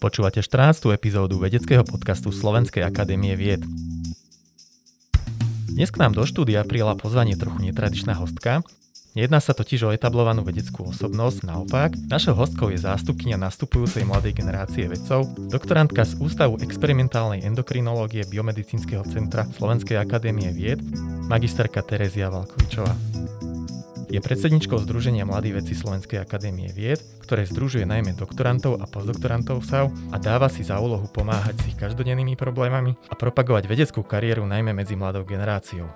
Počúvate 14. epizódu vedeckého podcastu Slovenskej akadémie vied. Dnes k nám do štúdia prijala pozvanie trochu netradičná hostka. Nejedná sa totiž o etablovanú vedeckú osobnosť, naopak, našou hostkou je zástupkynia nastupujúcej mladej generácie vedcov, doktorantka z Ústavu experimentálnej endokrinológie Biomedicínskeho centra Slovenskej akadémie vied, magisterka Terezia Valkovičová. Je predsedničkou Združenia Mladí vedci Slovenskej akadémie vied, ktoré združuje najmä doktorantov a postdoktorantov SAV a dáva si za úlohu pomáhať s ich každodennými problémami a propagovať vedeckú kariéru najmä medzi mladou generáciou.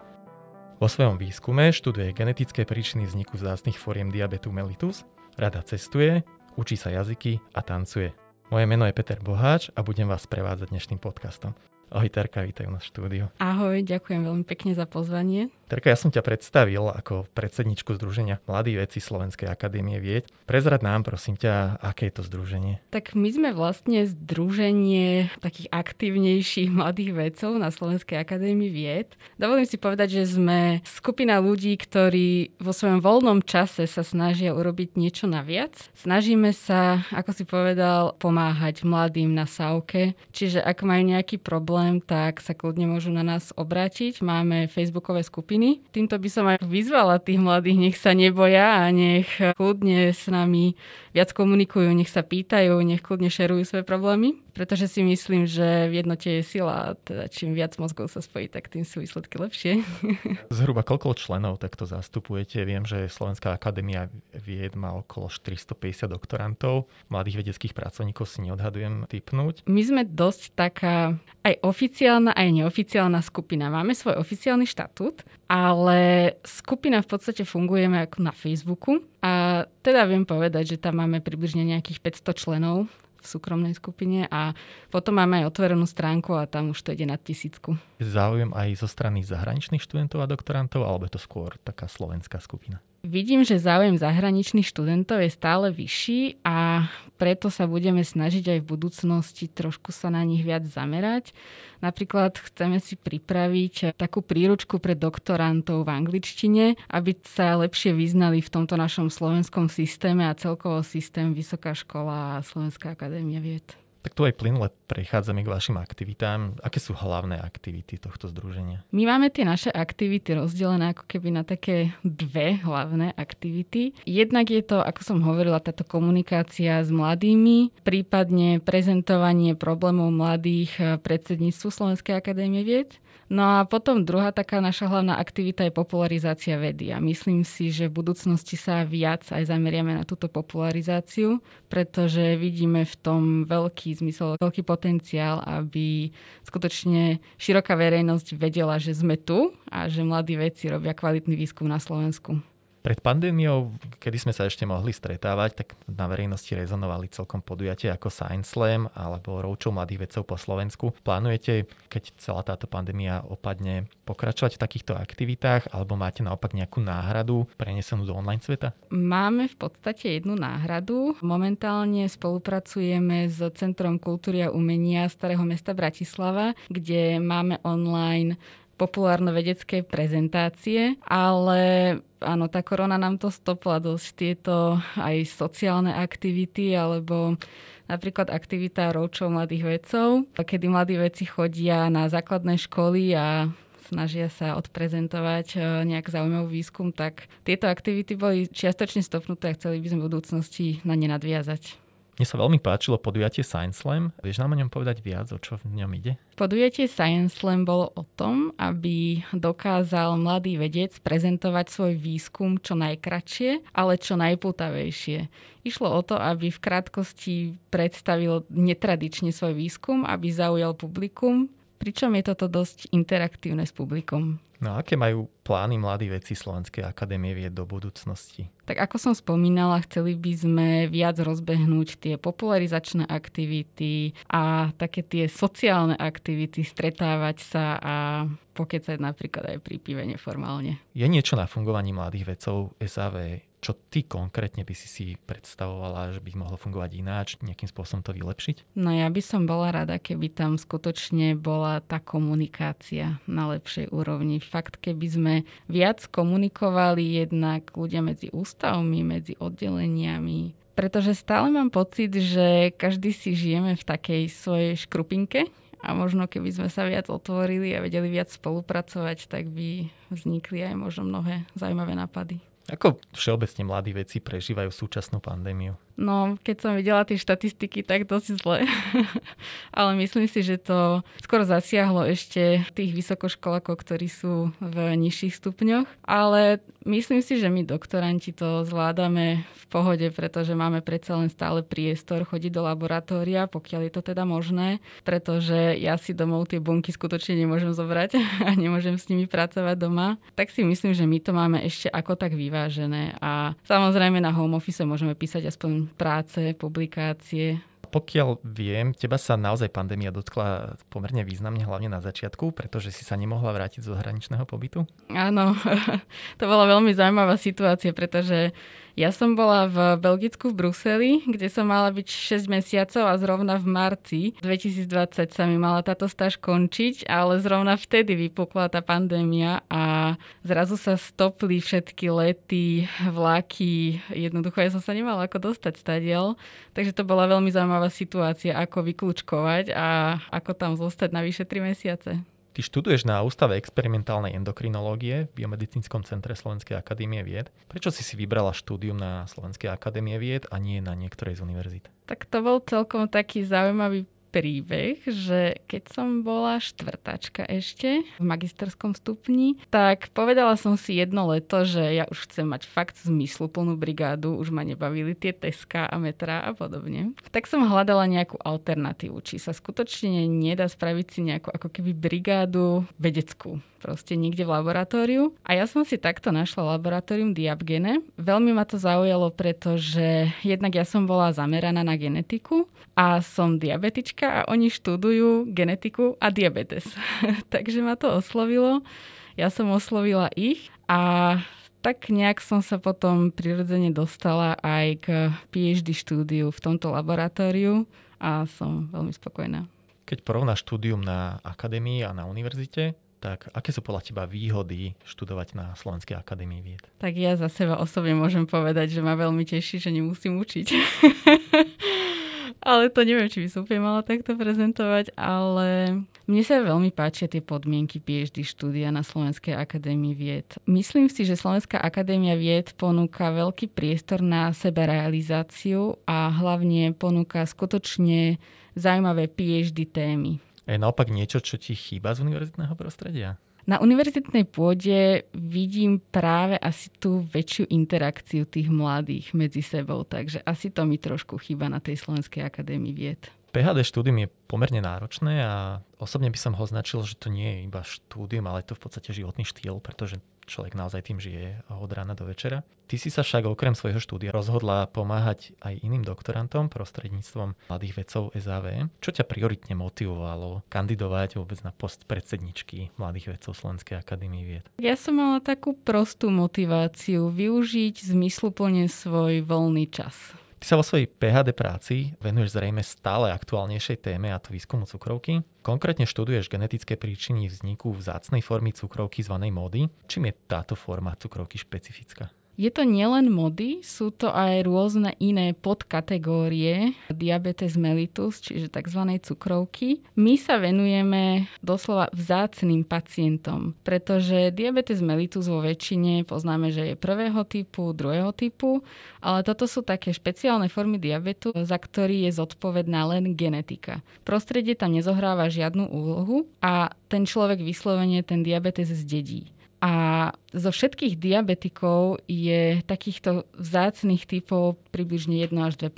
Vo svojom výskume študuje genetické príčiny vzniku vzácnych foriem diabetu mellitus, rada cestuje, učí sa jazyky a tancuje. Moje meno je Peter Boháč a budem vás prevádzať dnešným podcastom. Ahoj Terka, vítaj na štúdiu. Ahoj, ďakujem veľmi pekne za pozvanie. Terka, ja som ťa predstavil ako predsedničku Združenia Mladí veci Slovenskej akadémie vied. Prezrad nám, prosím ťa, aké je to združenie? Tak my sme vlastne združenie takých aktívnejších mladých vedcov na Slovenskej akadémii vied. Dovolím si povedať, že sme skupina ľudí, ktorí vo svojom voľnom čase sa snažia urobiť niečo naviac. Snažíme sa, ako si povedal, pomáhať mladým na SAUKE. Čiže ak majú nejaký problém, problém, tak sa kľudne môžu na nás obrátiť. Máme facebookové skupiny. Týmto by som aj vyzvala tých mladých, nech sa neboja a nech kľudne s nami viac komunikujú, nech sa pýtajú, nech kľudne šerujú svoje problémy pretože si myslím, že v jednote je sila teda čím viac mozgov sa spojí, tak tým sú výsledky lepšie. Zhruba koľko členov takto zastupujete? Viem, že Slovenská akadémia vied má okolo 450 doktorantov. Mladých vedeckých pracovníkov si neodhadujem typnúť. My sme dosť taká aj oficiálna, aj neoficiálna skupina. Máme svoj oficiálny štatút, ale skupina v podstate fungujeme ako na Facebooku a teda viem povedať, že tam máme približne nejakých 500 členov v súkromnej skupine a potom máme aj otvorenú stránku a tam už to ide na tisícku. Záujem aj zo strany zahraničných študentov a doktorantov, alebo je to skôr taká slovenská skupina? Vidím, že záujem zahraničných študentov je stále vyšší a preto sa budeme snažiť aj v budúcnosti trošku sa na nich viac zamerať. Napríklad chceme si pripraviť takú príručku pre doktorantov v angličtine, aby sa lepšie vyznali v tomto našom slovenskom systéme a celkovo systém Vysoká škola a Slovenská akadémia vied. Tak tu aj plynule prechádzame k vašim aktivitám. Aké sú hlavné aktivity tohto združenia? My máme tie naše aktivity rozdelené ako keby na také dve hlavné aktivity. Jednak je to, ako som hovorila, táto komunikácia s mladými, prípadne prezentovanie problémov mladých predsedníctvu Slovenskej akadémie vied. No a potom druhá taká naša hlavná aktivita je popularizácia vedy. A myslím si, že v budúcnosti sa viac aj zameriame na túto popularizáciu, pretože vidíme v tom veľký zmysel, veľký potenciál, aby skutočne široká verejnosť vedela, že sme tu a že mladí vedci robia kvalitný výskum na Slovensku. Pred pandémiou, kedy sme sa ešte mohli stretávať, tak na verejnosti rezonovali celkom podujatie ako Science Slam alebo Roučov mladých vedcov po Slovensku. Plánujete, keď celá táto pandémia opadne, pokračovať v takýchto aktivitách alebo máte naopak nejakú náhradu prenesenú do online sveta? Máme v podstate jednu náhradu. Momentálne spolupracujeme s Centrom kultúry a umenia Starého mesta Bratislava, kde máme online populárno-vedecké prezentácie, ale áno, tá korona nám to stopla dosť tieto aj sociálne aktivity alebo napríklad aktivita roučov mladých vedcov, kedy mladí vedci chodia na základné školy a snažia sa odprezentovať e, nejak zaujímavý výskum, tak tieto aktivity boli čiastočne stopnuté a chceli by sme v budúcnosti na ne nadviazať. Mne sa veľmi páčilo podujatie Science Slam. Vieš nám o ňom povedať viac, o čo v ňom ide? Podujatie Science Slam bolo o tom, aby dokázal mladý vedec prezentovať svoj výskum čo najkračšie, ale čo najputavejšie. Išlo o to, aby v krátkosti predstavil netradične svoj výskum, aby zaujal publikum, pričom je toto dosť interaktívne s publikom. No aké majú plány mladí veci Slovenskej akadémie vied do budúcnosti? Tak ako som spomínala, chceli by sme viac rozbehnúť tie popularizačné aktivity a také tie sociálne aktivity, stretávať sa a pokecať napríklad aj pri pive neformálne. Je niečo na fungovaní mladých vedcov SAV čo ty konkrétne by si si predstavovala, že by mohlo fungovať ináč, nejakým spôsobom to vylepšiť? No ja by som bola rada, keby tam skutočne bola tá komunikácia na lepšej úrovni. Fakt, keby sme viac komunikovali jednak ľudia medzi ústavmi, medzi oddeleniami, pretože stále mám pocit, že každý si žijeme v takej svojej škrupinke a možno keby sme sa viac otvorili a vedeli viac spolupracovať, tak by vznikli aj možno mnohé zaujímavé nápady. Ako všeobecne mladí veci prežívajú súčasnú pandémiu? No, keď som videla tie štatistiky, tak dosť zle. Ale myslím si, že to skoro zasiahlo ešte tých vysokoškolákov, ktorí sú v nižších stupňoch. Ale myslím si, že my doktoranti to zvládame v pohode, pretože máme predsa len stále priestor chodiť do laboratória, pokiaľ je to teda možné, pretože ja si domov tie bunky skutočne nemôžem zobrať a nemôžem s nimi pracovať doma. Tak si myslím, že my to máme ešte ako tak vyvážené a samozrejme na home office môžeme písať aspoň práce, publikácie. Pokiaľ viem, teba sa naozaj pandémia dotkla pomerne významne, hlavne na začiatku, pretože si sa nemohla vrátiť zo zahraničného pobytu? Áno, to bola veľmi zaujímavá situácia, pretože ja som bola v Belgicku v Bruseli, kde som mala byť 6 mesiacov a zrovna v marci 2020 sa mi mala táto stáž končiť, ale zrovna vtedy vypukla tá pandémia a zrazu sa stopli všetky lety, vlaky. Jednoducho ja som sa nemala ako dostať stadiel, takže to bola veľmi zaujímavá situácia, ako vyklúčkovať a ako tam zostať na vyše 3 mesiace. Ty študuješ na Ústave experimentálnej endokrinológie v Biomedicínskom centre Slovenskej akadémie vied. Prečo si si vybrala štúdium na Slovenskej akadémie vied a nie na niektorej z univerzít? Tak to bol celkom taký zaujímavý príbeh, že keď som bola štvrtačka ešte v magisterskom stupni, tak povedala som si jedno leto, že ja už chcem mať fakt zmysluplnú brigádu, už ma nebavili tie teska a metra a podobne. Tak som hľadala nejakú alternatívu, či sa skutočne nedá spraviť si nejakú ako keby brigádu vedeckú proste niekde v laboratóriu. A ja som si takto našla laboratórium Diabgene. Veľmi ma to zaujalo, pretože jednak ja som bola zameraná na genetiku a som diabetička a oni študujú genetiku a diabetes. Takže ma to oslovilo. Ja som oslovila ich a tak nejak som sa potom prirodzene dostala aj k PhD štúdiu v tomto laboratóriu a som veľmi spokojná. Keď porovnáš štúdium na akadémii a na univerzite, tak aké sú podľa teba výhody študovať na Slovenskej akadémii vied? Tak ja za seba osobne môžem povedať, že ma veľmi teší, že nemusím učiť. ale to neviem, či by som úplne mala takto prezentovať, ale mne sa veľmi páčia tie podmienky PhD štúdia na Slovenskej akadémii vied. Myslím si, že Slovenská akadémia vied ponúka veľký priestor na seberealizáciu a hlavne ponúka skutočne zaujímavé PhD témy je naopak niečo, čo ti chýba z univerzitného prostredia? Na univerzitnej pôde vidím práve asi tú väčšiu interakciu tých mladých medzi sebou, takže asi to mi trošku chýba na tej Slovenskej akadémii vied. PHD štúdium je pomerne náročné a osobne by som ho označil, že to nie je iba štúdium, ale je to v podstate životný štýl, pretože človek naozaj tým žije od rána do večera. Ty si sa však okrem svojho štúdia rozhodla pomáhať aj iným doktorantom prostredníctvom mladých vedcov SAV. Čo ťa prioritne motivovalo kandidovať vôbec na post predsedničky mladých vedcov Slovenskej akadémie vied? Ja som mala takú prostú motiváciu využiť zmysluplne svoj voľný čas. Ty sa vo svojej PHD práci venuješ zrejme stále aktuálnejšej téme a to výskumu cukrovky. Konkrétne študuješ genetické príčiny vzniku vzácnej formy cukrovky zvanej módy. Čím je táto forma cukrovky špecifická? Je to nielen mody, sú to aj rôzne iné podkategórie diabetes mellitus, čiže tzv. cukrovky. My sa venujeme doslova vzácným pacientom, pretože diabetes mellitus vo väčšine poznáme, že je prvého typu, druhého typu, ale toto sú také špeciálne formy diabetu, za ktorý je zodpovedná len genetika. Prostredie tam nezohráva žiadnu úlohu a ten človek vyslovene ten diabetes zdedí. A zo všetkých diabetikov je takýchto vzácných typov približne 1 až 2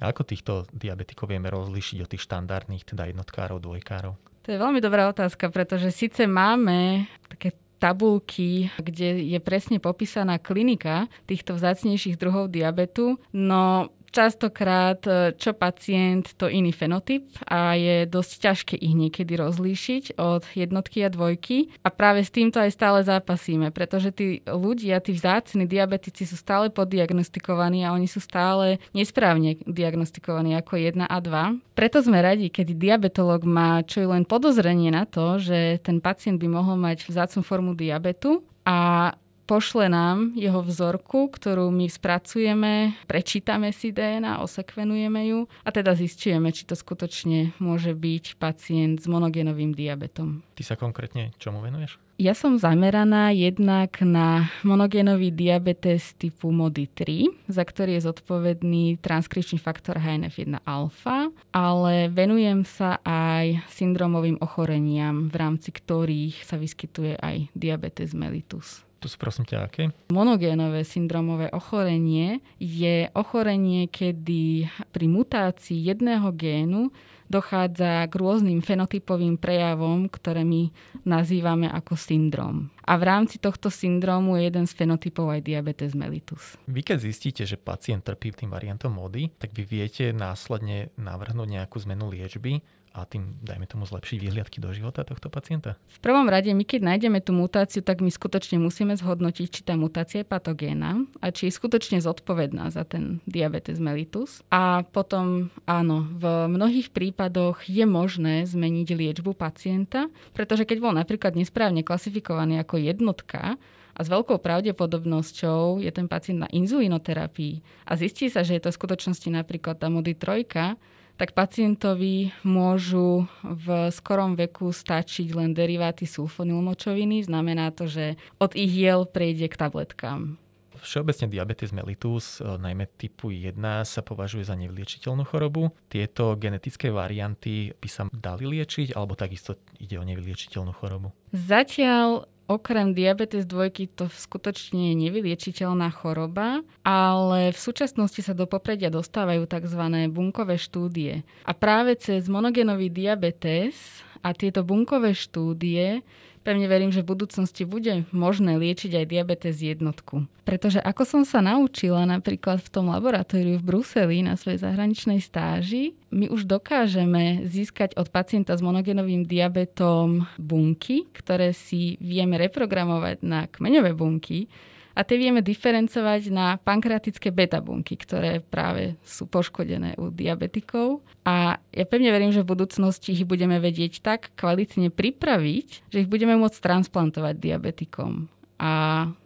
A ako týchto diabetikov vieme rozlíšiť od tých štandardných, teda jednotkárov, dvojkárov? To je veľmi dobrá otázka, pretože síce máme také tabulky, kde je presne popísaná klinika týchto vzácnejších druhov diabetu, no Častokrát, e, čo pacient, to iný fenotyp a je dosť ťažké ich niekedy rozlíšiť od jednotky a dvojky. A práve s týmto aj stále zápasíme, pretože tí ľudia, tí vzácni diabetici sú stále poddiagnostikovaní a oni sú stále nesprávne diagnostikovaní ako 1 a 2. Preto sme radi, keď diabetolog má čo je len podozrenie na to, že ten pacient by mohol mať vzácnú formu diabetu a pošle nám jeho vzorku, ktorú my spracujeme, prečítame si DNA, osekvenujeme ju a teda zistujeme, či to skutočne môže byť pacient s monogenovým diabetom. Ty sa konkrétne čomu venuješ? Ja som zameraná jednak na monogénový diabetes typu MODY3, za ktorý je zodpovedný transkripčný faktor HNF1 alfa, ale venujem sa aj syndromovým ochoreniam, v rámci ktorých sa vyskytuje aj diabetes mellitus. To sú prosím ťa aké? Monogénové syndromové ochorenie je ochorenie, kedy pri mutácii jedného génu dochádza k rôznym fenotypovým prejavom, ktoré my nazývame ako syndrom. A v rámci tohto syndromu je jeden z fenotypov aj diabetes mellitus. Vy keď zistíte, že pacient trpí tým variantom mody, tak vy viete následne navrhnúť nejakú zmenu liečby a tým, dajme tomu, zlepšiť výhliadky do života tohto pacienta? V prvom rade, my keď nájdeme tú mutáciu, tak my skutočne musíme zhodnotiť, či tá mutácia je patogéna a či je skutočne zodpovedná za ten diabetes mellitus. A potom, áno, v mnohých prípadoch je možné zmeniť liečbu pacienta, pretože keď bol napríklad nesprávne klasifikovaný ako jednotka, a s veľkou pravdepodobnosťou je ten pacient na inzulinoterapii a zistí sa, že je to v skutočnosti napríklad tá mody trojka, tak pacientovi môžu v skorom veku stačiť len deriváty sulfonylmočoviny. Znamená to, že od ich jel prejde k tabletkám. Všeobecne diabetes mellitus, e, najmä typu 1, sa považuje za nevyliečiteľnú chorobu. Tieto genetické varianty by sa dali liečiť, alebo takisto ide o nevyliečiteľnú chorobu? Zatiaľ Okrem diabetes dvojky to skutočne je nevyliečiteľná choroba, ale v súčasnosti sa do popredia dostávajú tzv. bunkové štúdie. A práve cez monogenový diabetes a tieto bunkové štúdie Pevne verím, že v budúcnosti bude možné liečiť aj diabetes jednotku. Pretože ako som sa naučila napríklad v tom laboratóriu v Bruseli na svojej zahraničnej stáži, my už dokážeme získať od pacienta s monogenovým diabetom bunky, ktoré si vieme reprogramovať na kmeňové bunky, a tie vieme diferencovať na pankreatické beta bunky, ktoré práve sú poškodené u diabetikov. A ja pevne verím, že v budúcnosti ich budeme vedieť tak kvalitne pripraviť, že ich budeme môcť transplantovať diabetikom. A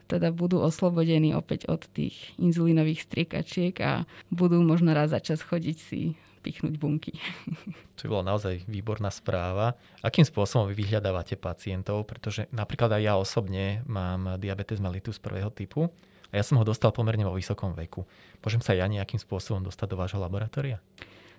teda budú oslobodení opäť od tých inzulínových striekačiek a budú možno raz za čas chodiť si pichnúť bunky. To by bola naozaj výborná správa. Akým spôsobom vy vyhľadávate pacientov? Pretože napríklad aj ja osobne mám diabetes mellitus prvého typu a ja som ho dostal pomerne vo vysokom veku. Môžem sa ja nejakým spôsobom dostať do vášho laboratória?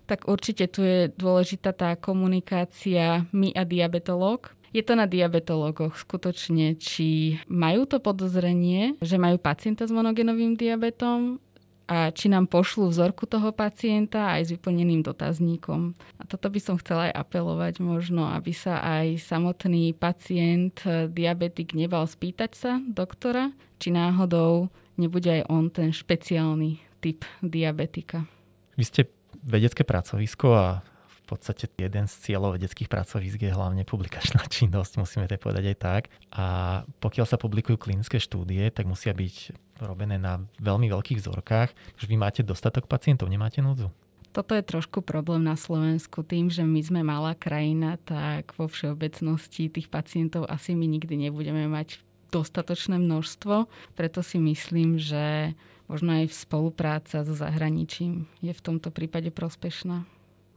Tak určite tu je dôležitá tá komunikácia my a diabetológ. Je to na diabetológoch skutočne, či majú to podozrenie, že majú pacienta s monogenovým diabetom a či nám pošlú vzorku toho pacienta aj s vyplneným dotazníkom. A toto by som chcela aj apelovať možno, aby sa aj samotný pacient, eh, diabetik nebal spýtať sa doktora, či náhodou nebude aj on ten špeciálny typ diabetika. Vy ste vedecké pracovisko a v podstate jeden z cieľov vedeckých pracovísk je hlavne publikačná činnosť, musíme to povedať aj tak. A pokiaľ sa publikujú klinické štúdie, tak musia byť robené na veľmi veľkých vzorkách, že vy máte dostatok pacientov, nemáte núdzu. Toto je trošku problém na Slovensku. Tým, že my sme malá krajina, tak vo všeobecnosti tých pacientov asi my nikdy nebudeme mať dostatočné množstvo. Preto si myslím, že možno aj spolupráca so zahraničím je v tomto prípade prospešná.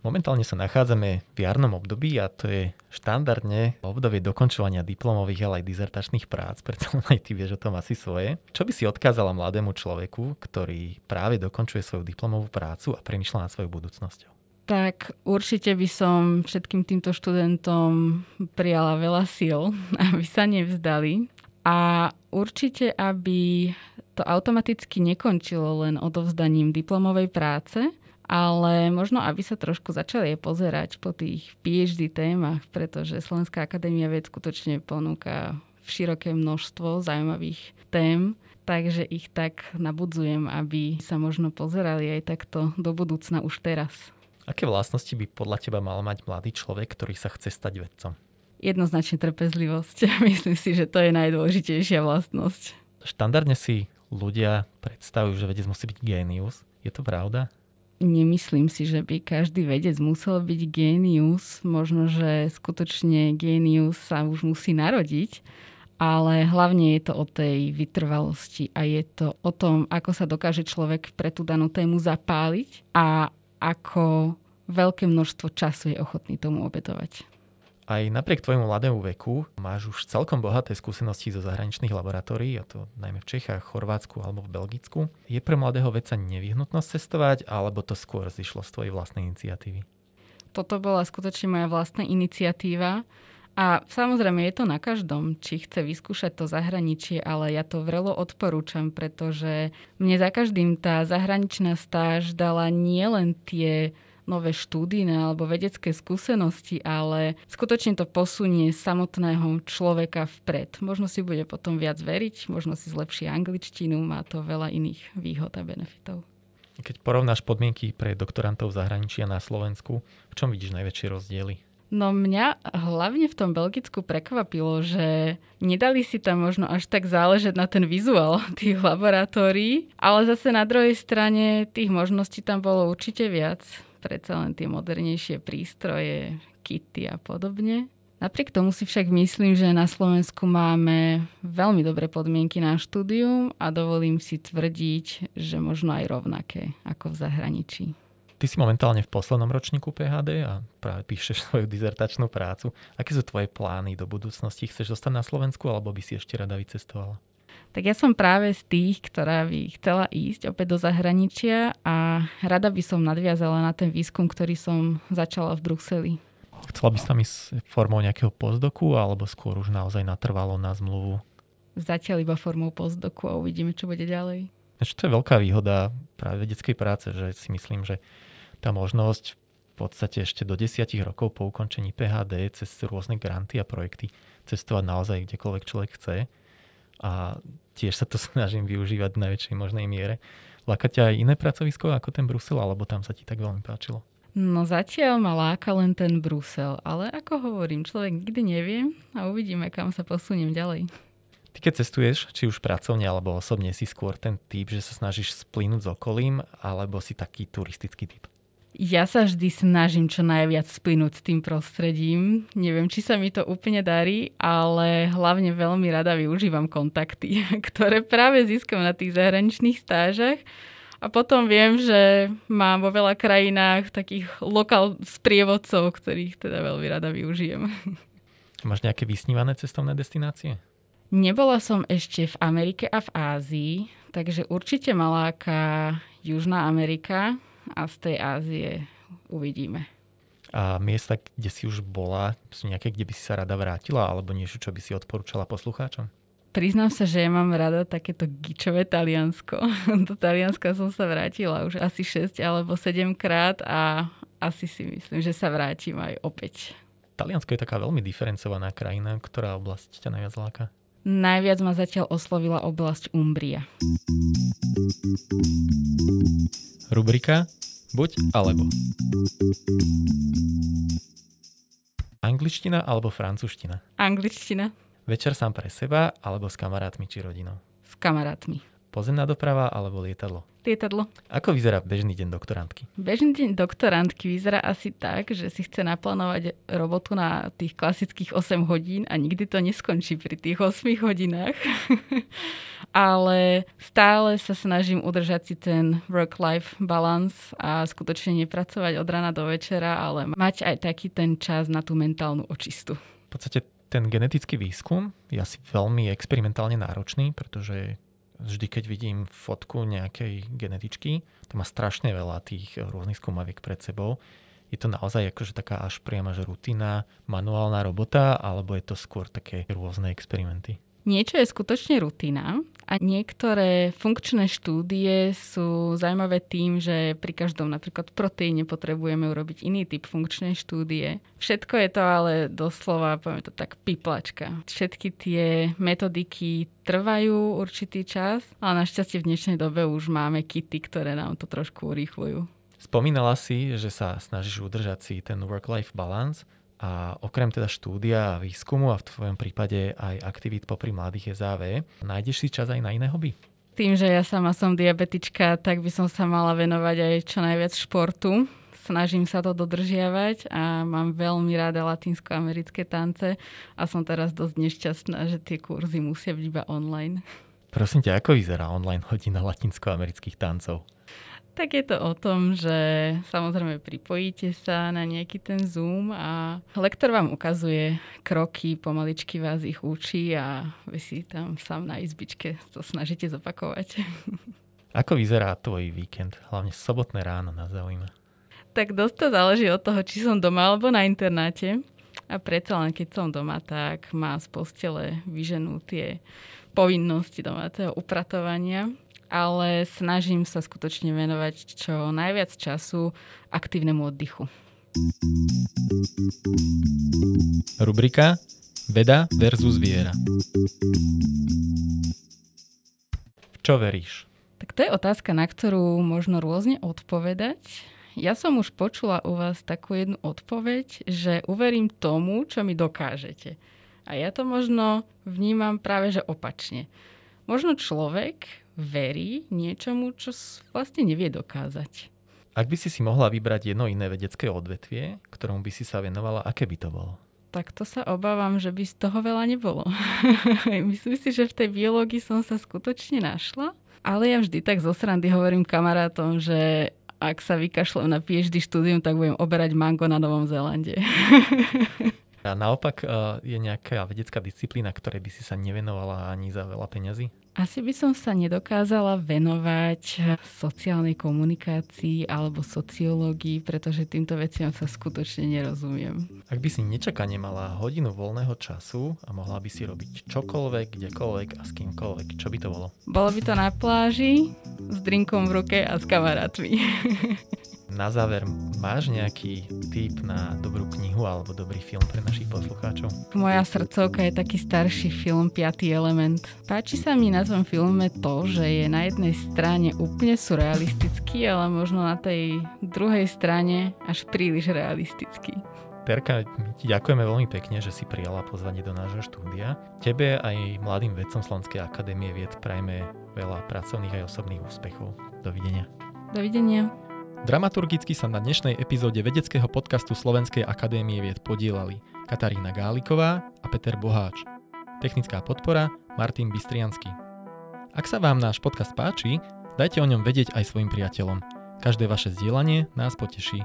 Momentálne sa nachádzame v jarnom období a to je štandardne obdobie dokončovania diplomových, ale aj dizertačných prác, preto aj ty vieš o tom asi svoje. Čo by si odkázala mladému človeku, ktorý práve dokončuje svoju diplomovú prácu a premyšľa nad svojou budúcnosťou? Tak určite by som všetkým týmto študentom prijala veľa síl, aby sa nevzdali. A určite, aby to automaticky nekončilo len odovzdaním diplomovej práce, ale možno, aby sa trošku začali pozerať po tých PhD témach, pretože Slovenská akadémia vied skutočne ponúka široké množstvo zaujímavých tém, takže ich tak nabudzujem, aby sa možno pozerali aj takto do budúcna už teraz. Aké vlastnosti by podľa teba mal mať mladý človek, ktorý sa chce stať vedcom? Jednoznačne trpezlivosť. Myslím si, že to je najdôležitejšia vlastnosť. Štandardne si ľudia predstavujú, že vedec musí byť génius. Je to pravda? Nemyslím si, že by každý vedec musel byť génius. Možno, že skutočne génius sa už musí narodiť, ale hlavne je to o tej vytrvalosti a je to o tom, ako sa dokáže človek pre tú danú tému zapáliť a ako veľké množstvo času je ochotný tomu obetovať. Aj napriek tvojmu mladému veku máš už celkom bohaté skúsenosti zo zahraničných laboratórií, a to najmä v Čechách, Chorvátsku alebo v Belgicku. Je pre mladého vedca nevyhnutnosť cestovať, alebo to skôr zišlo z tvojej vlastnej iniciatívy? Toto bola skutočne moja vlastná iniciatíva. A samozrejme je to na každom, či chce vyskúšať to zahraničie, ale ja to vrelo odporúčam, pretože mne za každým tá zahraničná stáž dala nielen tie nové štúdine alebo vedecké skúsenosti, ale skutočne to posunie samotného človeka vpred. Možno si bude potom viac veriť, možno si zlepší angličtinu, má to veľa iných výhod a benefitov. Keď porovnáš podmienky pre doktorantov zahraničia na Slovensku, v čom vidíš najväčšie rozdiely? No mňa hlavne v tom Belgicku prekvapilo, že nedali si tam možno až tak záležať na ten vizuál tých laboratórií, ale zase na druhej strane tých možností tam bolo určite viac predsa len tie modernejšie prístroje, kity a podobne. Napriek tomu si však myslím, že na Slovensku máme veľmi dobré podmienky na štúdium a dovolím si tvrdiť, že možno aj rovnaké ako v zahraničí. Ty si momentálne v poslednom ročníku PHD a práve píšeš svoju dizertačnú prácu. Aké sú tvoje plány do budúcnosti? Chceš zostať na Slovensku alebo by si ešte rada vycestovala? Tak ja som práve z tých, ktorá by chcela ísť opäť do zahraničia a rada by som nadviazala na ten výskum, ktorý som začala v Bruseli. Chcela by sa tam ísť formou nejakého postdoku alebo skôr už naozaj natrvalo na zmluvu? Zatiaľ iba formou postdoku a uvidíme, čo bude ďalej. Ešte to je veľká výhoda práve vedeckej práce, že si myslím, že tá možnosť v podstate ešte do desiatich rokov po ukončení PHD cez rôzne granty a projekty cestovať naozaj kdekoľvek človek chce a tiež sa to snažím využívať v najväčšej možnej miere. Láka ťa aj iné pracovisko ako ten Brusel, alebo tam sa ti tak veľmi páčilo? No zatiaľ ma láka len ten Brusel, ale ako hovorím, človek nikdy nevie a uvidíme, kam sa posuniem ďalej. Ty keď cestuješ, či už pracovne alebo osobne, si skôr ten typ, že sa snažíš splínuť s okolím, alebo si taký turistický typ? Ja sa vždy snažím čo najviac splynúť s tým prostredím. Neviem, či sa mi to úplne darí, ale hlavne veľmi rada využívam kontakty, ktoré práve získam na tých zahraničných stážach. A potom viem, že mám vo veľa krajinách takých lokál sprievodcov, ktorých teda veľmi rada využijem. Máš nejaké vysnívané cestovné destinácie? Nebola som ešte v Amerike a v Ázii, takže určite maláka Južná Amerika, a z tej Ázie uvidíme. A miesta, kde si už bola, sú nejaké, kde by si sa rada vrátila, alebo niečo, čo by si odporúčala poslucháčom? Priznám sa, že ja mám rada takéto gičové Taliansko. Do Talianska som sa vrátila už asi 6 alebo 7 krát a asi si myslím, že sa vrátim aj opäť. Taliansko je taká veľmi diferencovaná krajina, ktorá oblasť ťa najviac láka? Najviac ma zatiaľ oslovila oblasť Umbria. Rubrika Buď alebo. Angličtina alebo francúzština? Angličtina. Večer sám pre seba alebo s kamarátmi či rodinou? S kamarátmi. Pozemná doprava alebo lietadlo? Lietadlo. Ako vyzerá bežný deň doktorantky? Bežný deň doktorantky vyzerá asi tak, že si chce naplánovať robotu na tých klasických 8 hodín a nikdy to neskončí pri tých 8 hodinách. Ale stále sa snažím udržať si ten work-life balance a skutočne nepracovať od rana do večera, ale mať aj taký ten čas na tú mentálnu očistu. V podstate ten genetický výskum je asi veľmi experimentálne náročný, pretože vždy, keď vidím fotku nejakej genetičky, to má strašne veľa tých rôznych skúmaviek pred sebou. Je to naozaj akože taká až priama že rutina, manuálna robota, alebo je to skôr také rôzne experimenty? Niečo je skutočne rutina a niektoré funkčné štúdie sú zaujímavé tým, že pri každom napríklad proteíne potrebujeme urobiť iný typ funkčnej štúdie. Všetko je to ale doslova, poviem to tak, piplačka. Všetky tie metodiky trvajú určitý čas, ale našťastie v dnešnej dobe už máme kity, ktoré nám to trošku urýchľujú. Spomínala si, že sa snažíš udržať si ten work-life balance. A okrem teda štúdia a výskumu a v tvojom prípade aj aktivít popri mladých SAV, nájdeš si čas aj na iné hobby? Tým, že ja sama som diabetička, tak by som sa mala venovať aj čo najviac športu. snažím sa to dodržiavať a mám veľmi rada latinskoamerické tance a som teraz dosť nešťastná, že tie kurzy musia byť iba online. Prosím ťa, ako vyzerá online hodina latinskoamerických tancov? Tak je to o tom, že samozrejme pripojíte sa na nejaký ten Zoom a lektor vám ukazuje kroky, pomaličky vás ich učí a vy si tam sám na izbičke to snažíte zopakovať. Ako vyzerá tvoj víkend? Hlavne sobotné ráno na zaujíma. Tak dosť to záleží od toho, či som doma alebo na internáte. A predsa len keď som doma, tak má z postele vyženú tie povinnosti domáceho upratovania ale snažím sa skutočne venovať čo najviac času aktívnemu oddychu. Rubrika Veda versus viera. V čo veríš? Tak to je otázka, na ktorú možno rôzne odpovedať. Ja som už počula u vás takú jednu odpoveď, že uverím tomu, čo mi dokážete. A ja to možno vnímam práve že opačne. Možno človek verí niečomu, čo vlastne nevie dokázať. Ak by si si mohla vybrať jedno iné vedecké odvetvie, ktorom by si sa venovala, aké by to bolo? Tak to sa obávam, že by z toho veľa nebolo. Myslím si, že v tej biológii som sa skutočne našla, ale ja vždy tak zo srandy hovorím kamarátom, že ak sa vykašľam na PhD štúdium, tak budem oberať mango na Novom Zélande. A naopak eh, je nejaká vedecká disciplína, ktorej by si sa nevenovala ani za veľa peňazí? Asi by som sa nedokázala venovať sociálnej komunikácii alebo sociológii, pretože týmto veciam sa skutočne nerozumiem. Ak by si nečakane mala hodinu voľného času a mohla by si robiť čokoľvek, kdekoľvek a s kýmkoľvek, čo by to bolo? Bolo by to na pláži, s drinkom v ruke a s kamarátmi. Na záver, máš nejaký tip na dobrú knihu alebo dobrý film pre našich poslucháčov? Moja srdcovka je taký starší film Piatý element. Páči sa mi na tom filme to, že je na jednej strane úplne surrealistický, ale možno na tej druhej strane až príliš realistický. Terka, my ti ďakujeme veľmi pekne, že si prijala pozvanie do nášho štúdia. Tebe aj mladým vedcom Slovenskej akadémie vied prajme veľa pracovných aj osobných úspechov. Dovidenia. Dovidenia. Dramaturgicky sa na dnešnej epizóde vedeckého podcastu Slovenskej akadémie vied podielali Katarína Gáliková a Peter Boháč. Technická podpora Martin Bystriansky. Ak sa vám náš podcast páči, dajte o ňom vedieť aj svojim priateľom. Každé vaše zdieľanie nás poteší.